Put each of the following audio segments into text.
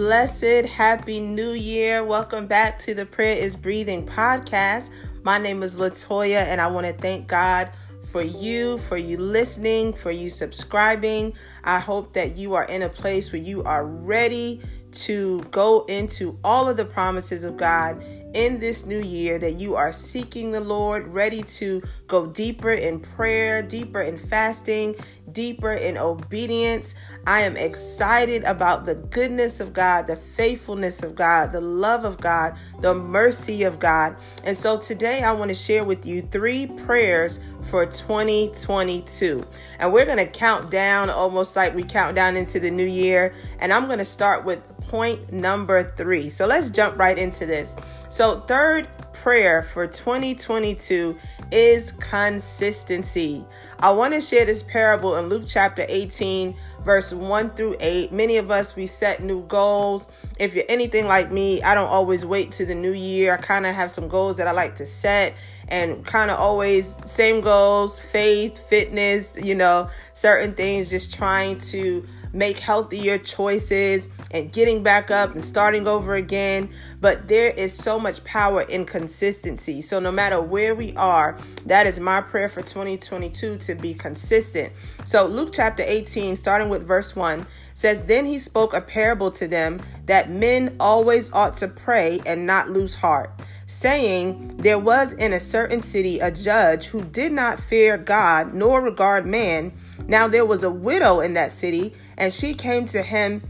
blessed, happy new year. Welcome back to the Prayer is Breathing podcast. My name is Latoya, and I want to thank God for you, for you listening, for you subscribing. I hope that you are in a place where you are ready to go into all of the promises of God in this new year that you are seeking the Lord, ready to go deeper in prayer, deeper in fasting, deeper in obedience. I am excited about the goodness of God, the faithfulness of God, the love of God, the mercy of God. And so today I want to share with you three prayers for 2022. And we're going to count down almost like we count down into the new year. And I'm going to start with point number three. So let's jump right into this. So, third prayer for 2022 is consistency. I want to share this parable in Luke chapter 18, verse 1 through 8. Many of us, we set new goals. If you're anything like me, I don't always wait to the new year. I kind of have some goals that I like to set and kind of always same goals faith, fitness, you know, certain things, just trying to make healthier choices and getting back up and starting over again. But there is so much power in consistency. So, no matter where we are, that is my prayer for 2022 to be consistent. So, Luke chapter 18, starting with verse 1, says, Then he spoke a parable to them that men always ought to pray and not lose heart saying, There was in a certain city a judge who did not fear God nor regard man. Now there was a widow in that city, and she came to him,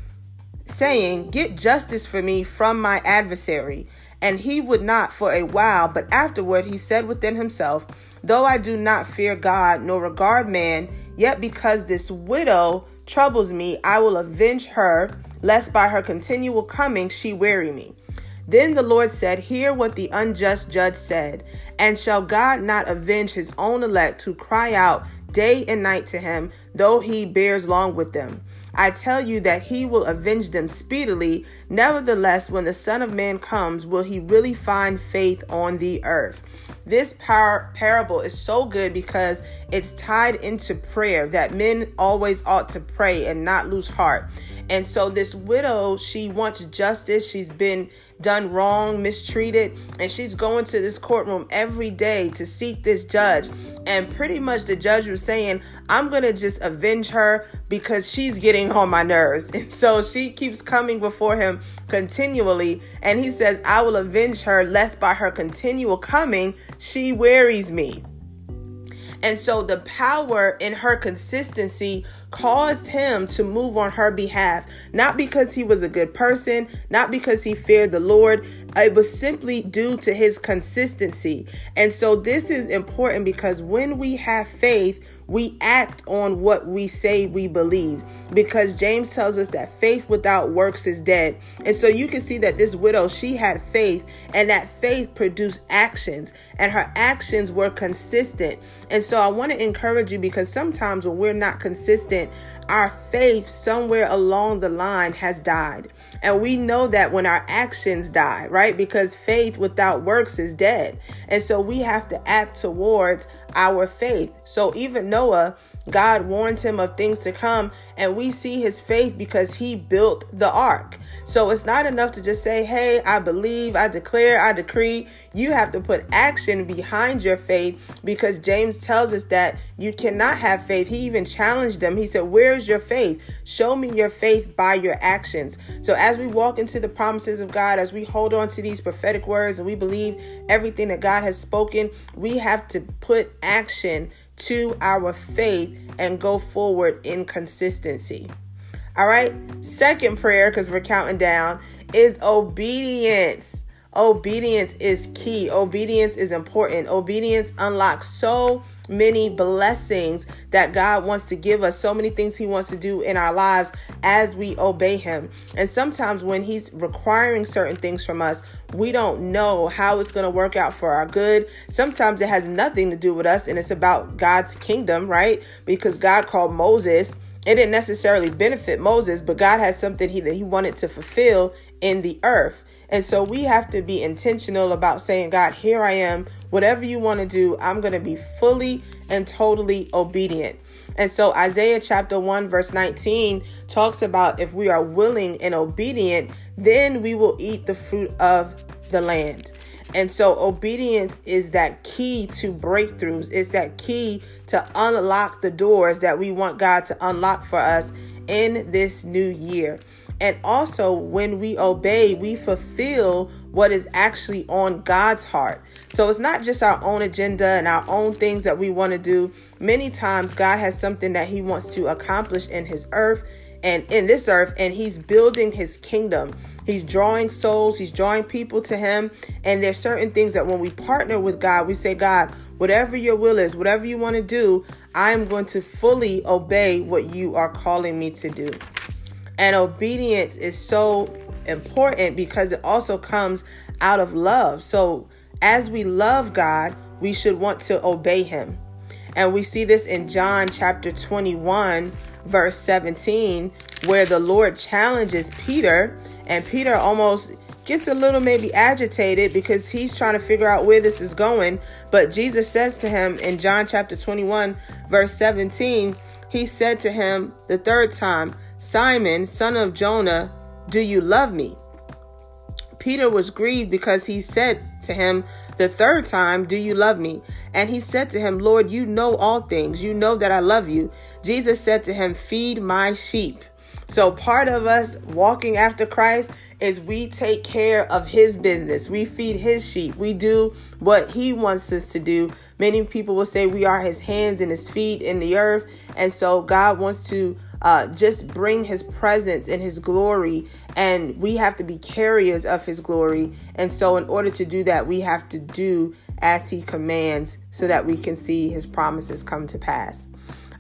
saying, Get justice for me from my adversary. And he would not for a while, but afterward he said within himself, Though I do not fear God nor regard man, yet because this widow troubles me, I will avenge her, lest by her continual coming she weary me. Then the Lord said, Hear what the unjust judge said. And shall God not avenge his own elect who cry out day and night to him, though he bears long with them? I tell you that he will avenge them speedily. Nevertheless, when the Son of Man comes, will he really find faith on the earth? This par- parable is so good because it's tied into prayer that men always ought to pray and not lose heart. And so this widow, she wants justice. She's been done wrong, mistreated, and she's going to this courtroom every day to seek this judge. And pretty much the judge was saying, I'm going to just avenge her because she's getting on my nerves. And so she keeps coming before him continually. And he says, I will avenge her, lest by her continual coming she wearies me. And so the power in her consistency caused him to move on her behalf, not because he was a good person, not because he feared the Lord. It was simply due to his consistency. And so this is important because when we have faith, we act on what we say we believe because James tells us that faith without works is dead. And so you can see that this widow, she had faith and that faith produced actions and her actions were consistent. And so I want to encourage you because sometimes when we're not consistent, our faith somewhere along the line has died. And we know that when our actions die, right? Because faith without works is dead. And so we have to act towards our faith. So even Noah, God warns him of things to come, and we see his faith because he built the ark. So it's not enough to just say, Hey, I believe, I declare, I decree. You have to put action behind your faith because James tells us that you cannot have faith. He even challenged them. He said, Where's your faith? Show me your faith by your actions. So as we walk into the promises of God, as we hold on to these prophetic words and we believe everything that God has spoken, we have to put action to our faith and go forward in consistency. All right. Second prayer, because we're counting down, is obedience. Obedience is key. Obedience is important. Obedience unlocks so many blessings that God wants to give us, so many things He wants to do in our lives as we obey Him. And sometimes when He's requiring certain things from us, we don't know how it's going to work out for our good. Sometimes it has nothing to do with us and it's about God's kingdom, right? Because God called Moses it didn't necessarily benefit Moses, but God has something he, that he wanted to fulfill in the earth. And so we have to be intentional about saying, God, here I am. Whatever you want to do, I'm going to be fully and totally obedient. And so Isaiah chapter 1, verse 19 talks about if we are willing and obedient, then we will eat the fruit of the land. And so obedience is that key to breakthroughs. It's that key to unlock the doors that we want God to unlock for us in this new year. And also, when we obey, we fulfill what is actually on God's heart. So it's not just our own agenda and our own things that we want to do. Many times, God has something that He wants to accomplish in His earth and in this earth, and He's building His kingdom. He's drawing souls, He's drawing people to Him. And there's certain things that when we partner with God, we say, God, whatever your will is, whatever you want to do, I am going to fully obey what you are calling me to do. And obedience is so important because it also comes out of love. So, as we love God, we should want to obey Him. And we see this in John chapter 21, verse 17, where the Lord challenges Peter, and Peter almost gets a little maybe agitated because he's trying to figure out where this is going. But Jesus says to him in John chapter 21, verse 17, He said to him the third time, Simon, son of Jonah, do you love me? Peter was grieved because he said to him the third time, Do you love me? And he said to him, Lord, you know all things. You know that I love you. Jesus said to him, Feed my sheep. So, part of us walking after Christ is we take care of his business. We feed his sheep. We do what he wants us to do. Many people will say we are his hands and his feet in the earth. And so, God wants to uh, just bring his presence and his glory. And we have to be carriers of his glory. And so, in order to do that, we have to do as he commands so that we can see his promises come to pass.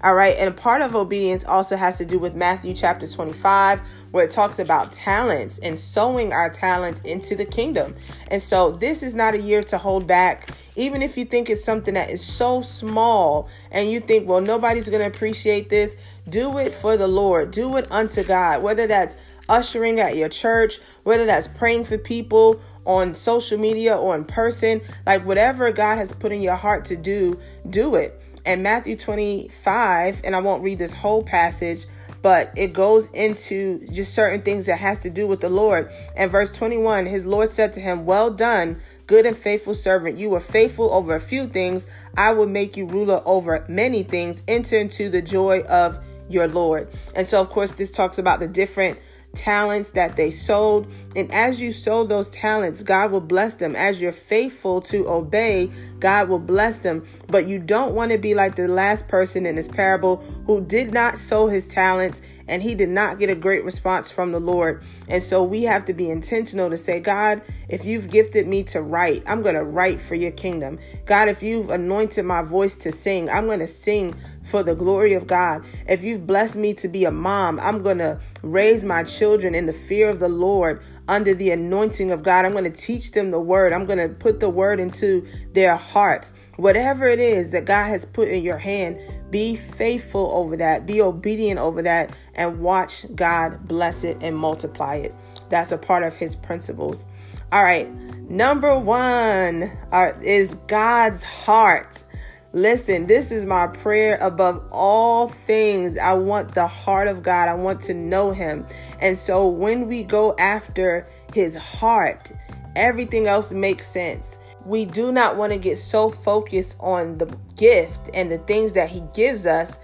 All right. And part of obedience also has to do with Matthew chapter 25, where it talks about talents and sowing our talents into the kingdom. And so this is not a year to hold back. Even if you think it's something that is so small and you think, well, nobody's going to appreciate this, do it for the Lord. Do it unto God, whether that's ushering at your church, whether that's praying for people on social media or in person, like whatever God has put in your heart to do, do it. And Matthew 25, and I won't read this whole passage, but it goes into just certain things that has to do with the Lord. And verse 21, his Lord said to him, "Well done, good and faithful servant. You were faithful over a few things. I will make you ruler over many things. Enter into the joy of your Lord." And so of course this talks about the different talents that they sold. And as you sow those talents, God will bless them. As you're faithful to obey, God will bless them. But you don't want to be like the last person in this parable who did not sow his talents and he did not get a great response from the Lord. And so we have to be intentional to say, God, if you've gifted me to write, I'm going to write for your kingdom. God, if you've anointed my voice to sing, I'm going to sing for the glory of God. If you've blessed me to be a mom, I'm going to raise my children in the fear of the Lord under the anointing of God. I'm going to teach them the word. I'm going to put the word into their hearts. Whatever it is that God has put in your hand, be faithful over that, be obedient over that, and watch God bless it and multiply it. That's a part of his principles. All right, number one are, is God's heart. Listen, this is my prayer above all things. I want the heart of God. I want to know Him. And so when we go after His heart, everything else makes sense. We do not want to get so focused on the gift and the things that He gives us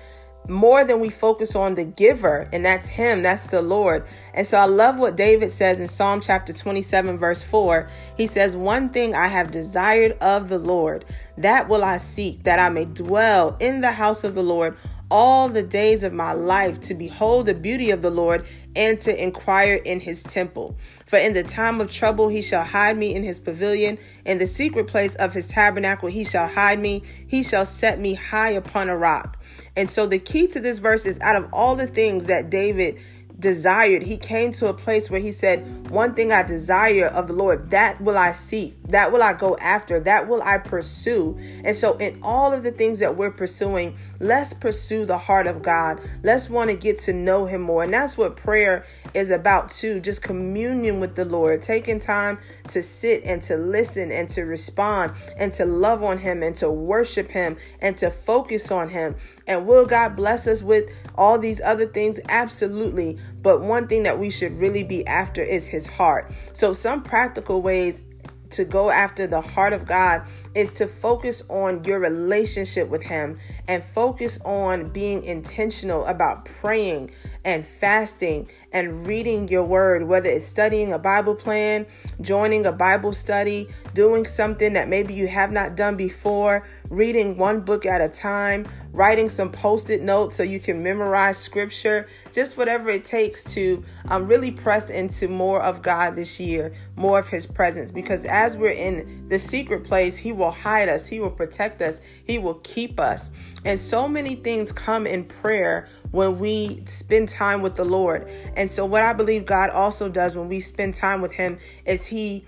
more than we focus on the giver, and that's Him, that's the Lord. And so I love what David says in Psalm chapter 27, verse 4. He says, One thing I have desired of the Lord, that will I seek, that I may dwell in the house of the Lord all the days of my life to behold the beauty of the Lord and to inquire in his temple. For in the time of trouble he shall hide me in his pavilion, in the secret place of his tabernacle he shall hide me, he shall set me high upon a rock. And so the key to this verse is out of all the things that David desired. He came to a place where he said, One thing I desire of the Lord, that will I seek, that will I go after, that will I pursue. And so, in all of the things that we're pursuing, let's pursue the heart of God. Let's want to get to know Him more. And that's what prayer is about, too just communion with the Lord, taking time to sit and to listen and to respond and to love on Him and to worship Him and to focus on Him. And will God bless us with all these other things? Absolutely. But one thing that we should really be after is his heart. So, some practical ways to go after the heart of God is to focus on your relationship with Him and focus on being intentional about praying and fasting and reading your word, whether it's studying a Bible plan, joining a Bible study, doing something that maybe you have not done before, reading one book at a time, writing some post it notes so you can memorize scripture, just whatever it takes to um, really press into more of God this year, more of His presence. Because as we're in the secret place, He will hide us, He will protect us, He will keep us. And so many things come in prayer when we spend time with the Lord. And so, what I believe God also does when we spend time with Him is He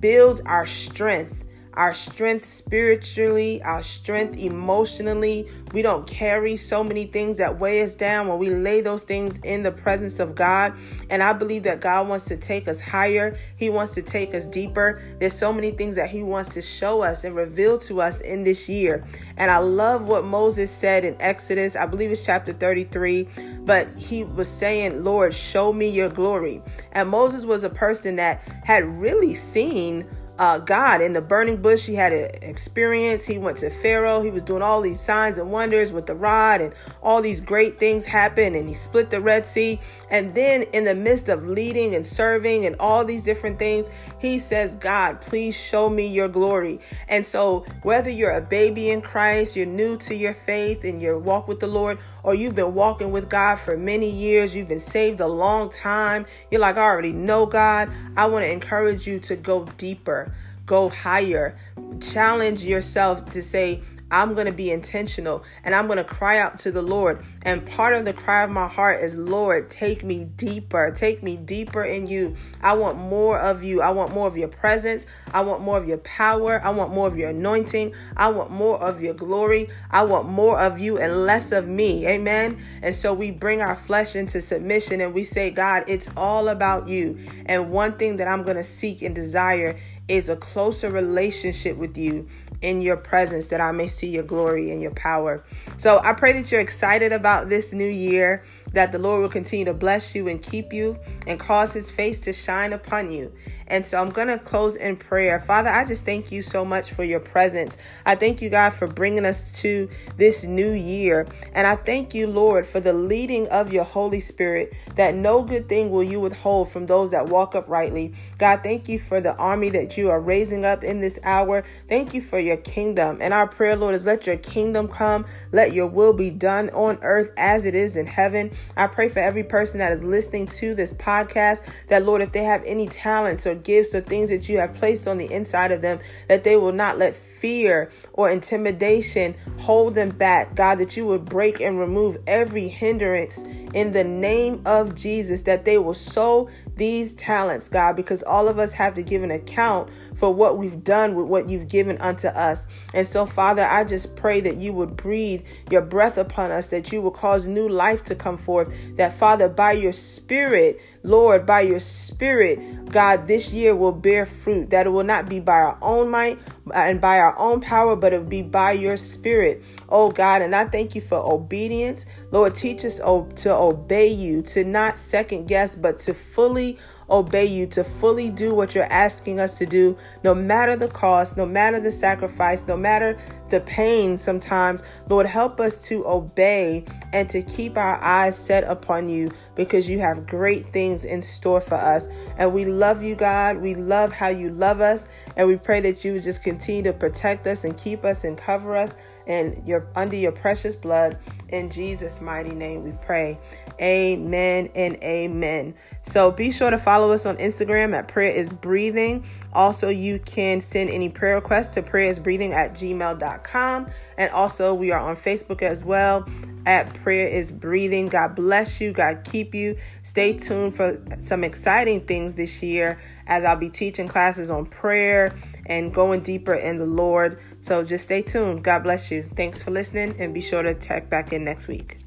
builds our strength our strength spiritually, our strength emotionally. We don't carry so many things that weigh us down when we lay those things in the presence of God. And I believe that God wants to take us higher, He wants to take us deeper. There's so many things that He wants to show us and reveal to us in this year. And I love what Moses said in Exodus, I believe it's chapter 33 but he was saying, Lord, show me your glory. And Moses was a person that had really seen uh, God in the burning bush. He had an experience. He went to Pharaoh. He was doing all these signs and wonders with the rod, and all these great things happened. And he split the Red Sea. And then, in the midst of leading and serving and all these different things, he says, God, please show me your glory. And so, whether you're a baby in Christ, you're new to your faith and your walk with the Lord, or you've been walking with God for many years, you've been saved a long time, you're like, I already know God, I want to encourage you to go deeper, go higher, challenge yourself to say, I'm going to be intentional and I'm going to cry out to the Lord. And part of the cry of my heart is, Lord, take me deeper. Take me deeper in you. I want more of you. I want more of your presence. I want more of your power. I want more of your anointing. I want more of your glory. I want more of you and less of me. Amen. And so we bring our flesh into submission and we say, God, it's all about you. And one thing that I'm going to seek and desire is a closer relationship with you in your presence that I may see your glory and your power. So I pray that you're excited about this new year, that the Lord will continue to bless you and keep you and cause his face to shine upon you. And so I'm going to close in prayer. Father, I just thank you so much for your presence. I thank you, God, for bringing us to this new year. And I thank you, Lord, for the leading of your Holy Spirit, that no good thing will you withhold from those that walk uprightly. God, thank you for the army that you are raising up in this hour. Thank you for your kingdom. And our prayer, Lord, is let your kingdom come. Let your will be done on earth as it is in heaven. I pray for every person that is listening to this podcast that, Lord, if they have any talents or gifts or things that you have placed on the inside of them, that they will not let fear or intimidation hold them back. God, that you would break and remove every hindrance in the name of Jesus, that they will sow these talents, God, because all of us have to give an account for what we've done with what you've given unto us. And so, Father, I just pray that you would breathe your breath upon us, that you will cause new life to come forth, that, Father, by your Spirit, Lord, by your Spirit, God, this year will bear fruit, that it will not be by our own might and by our own power, but it will be by your Spirit, oh God. And I thank you for obedience. Lord, teach us to obey you, to not second guess, but to fully obey you, to fully do what you're asking us to do, no matter the cost, no matter the sacrifice, no matter the pain sometimes. Lord, help us to obey and to keep our eyes set upon you because you have great things in store for us. And we love you, God. We love how you love us. And we pray that you would just continue to protect us and keep us and cover us and your under your precious blood. In Jesus' mighty name we pray. Amen and amen. So be sure to follow us on Instagram at Prayer is Breathing. Also, you can send any prayer requests to prayerisbreathing at gmail.com. And also, we are on Facebook as well at Prayer is Breathing. God bless you. God keep you. Stay tuned for some exciting things this year as I'll be teaching classes on prayer and going deeper in the Lord. So just stay tuned. God bless you. Thanks for listening and be sure to check back in next week.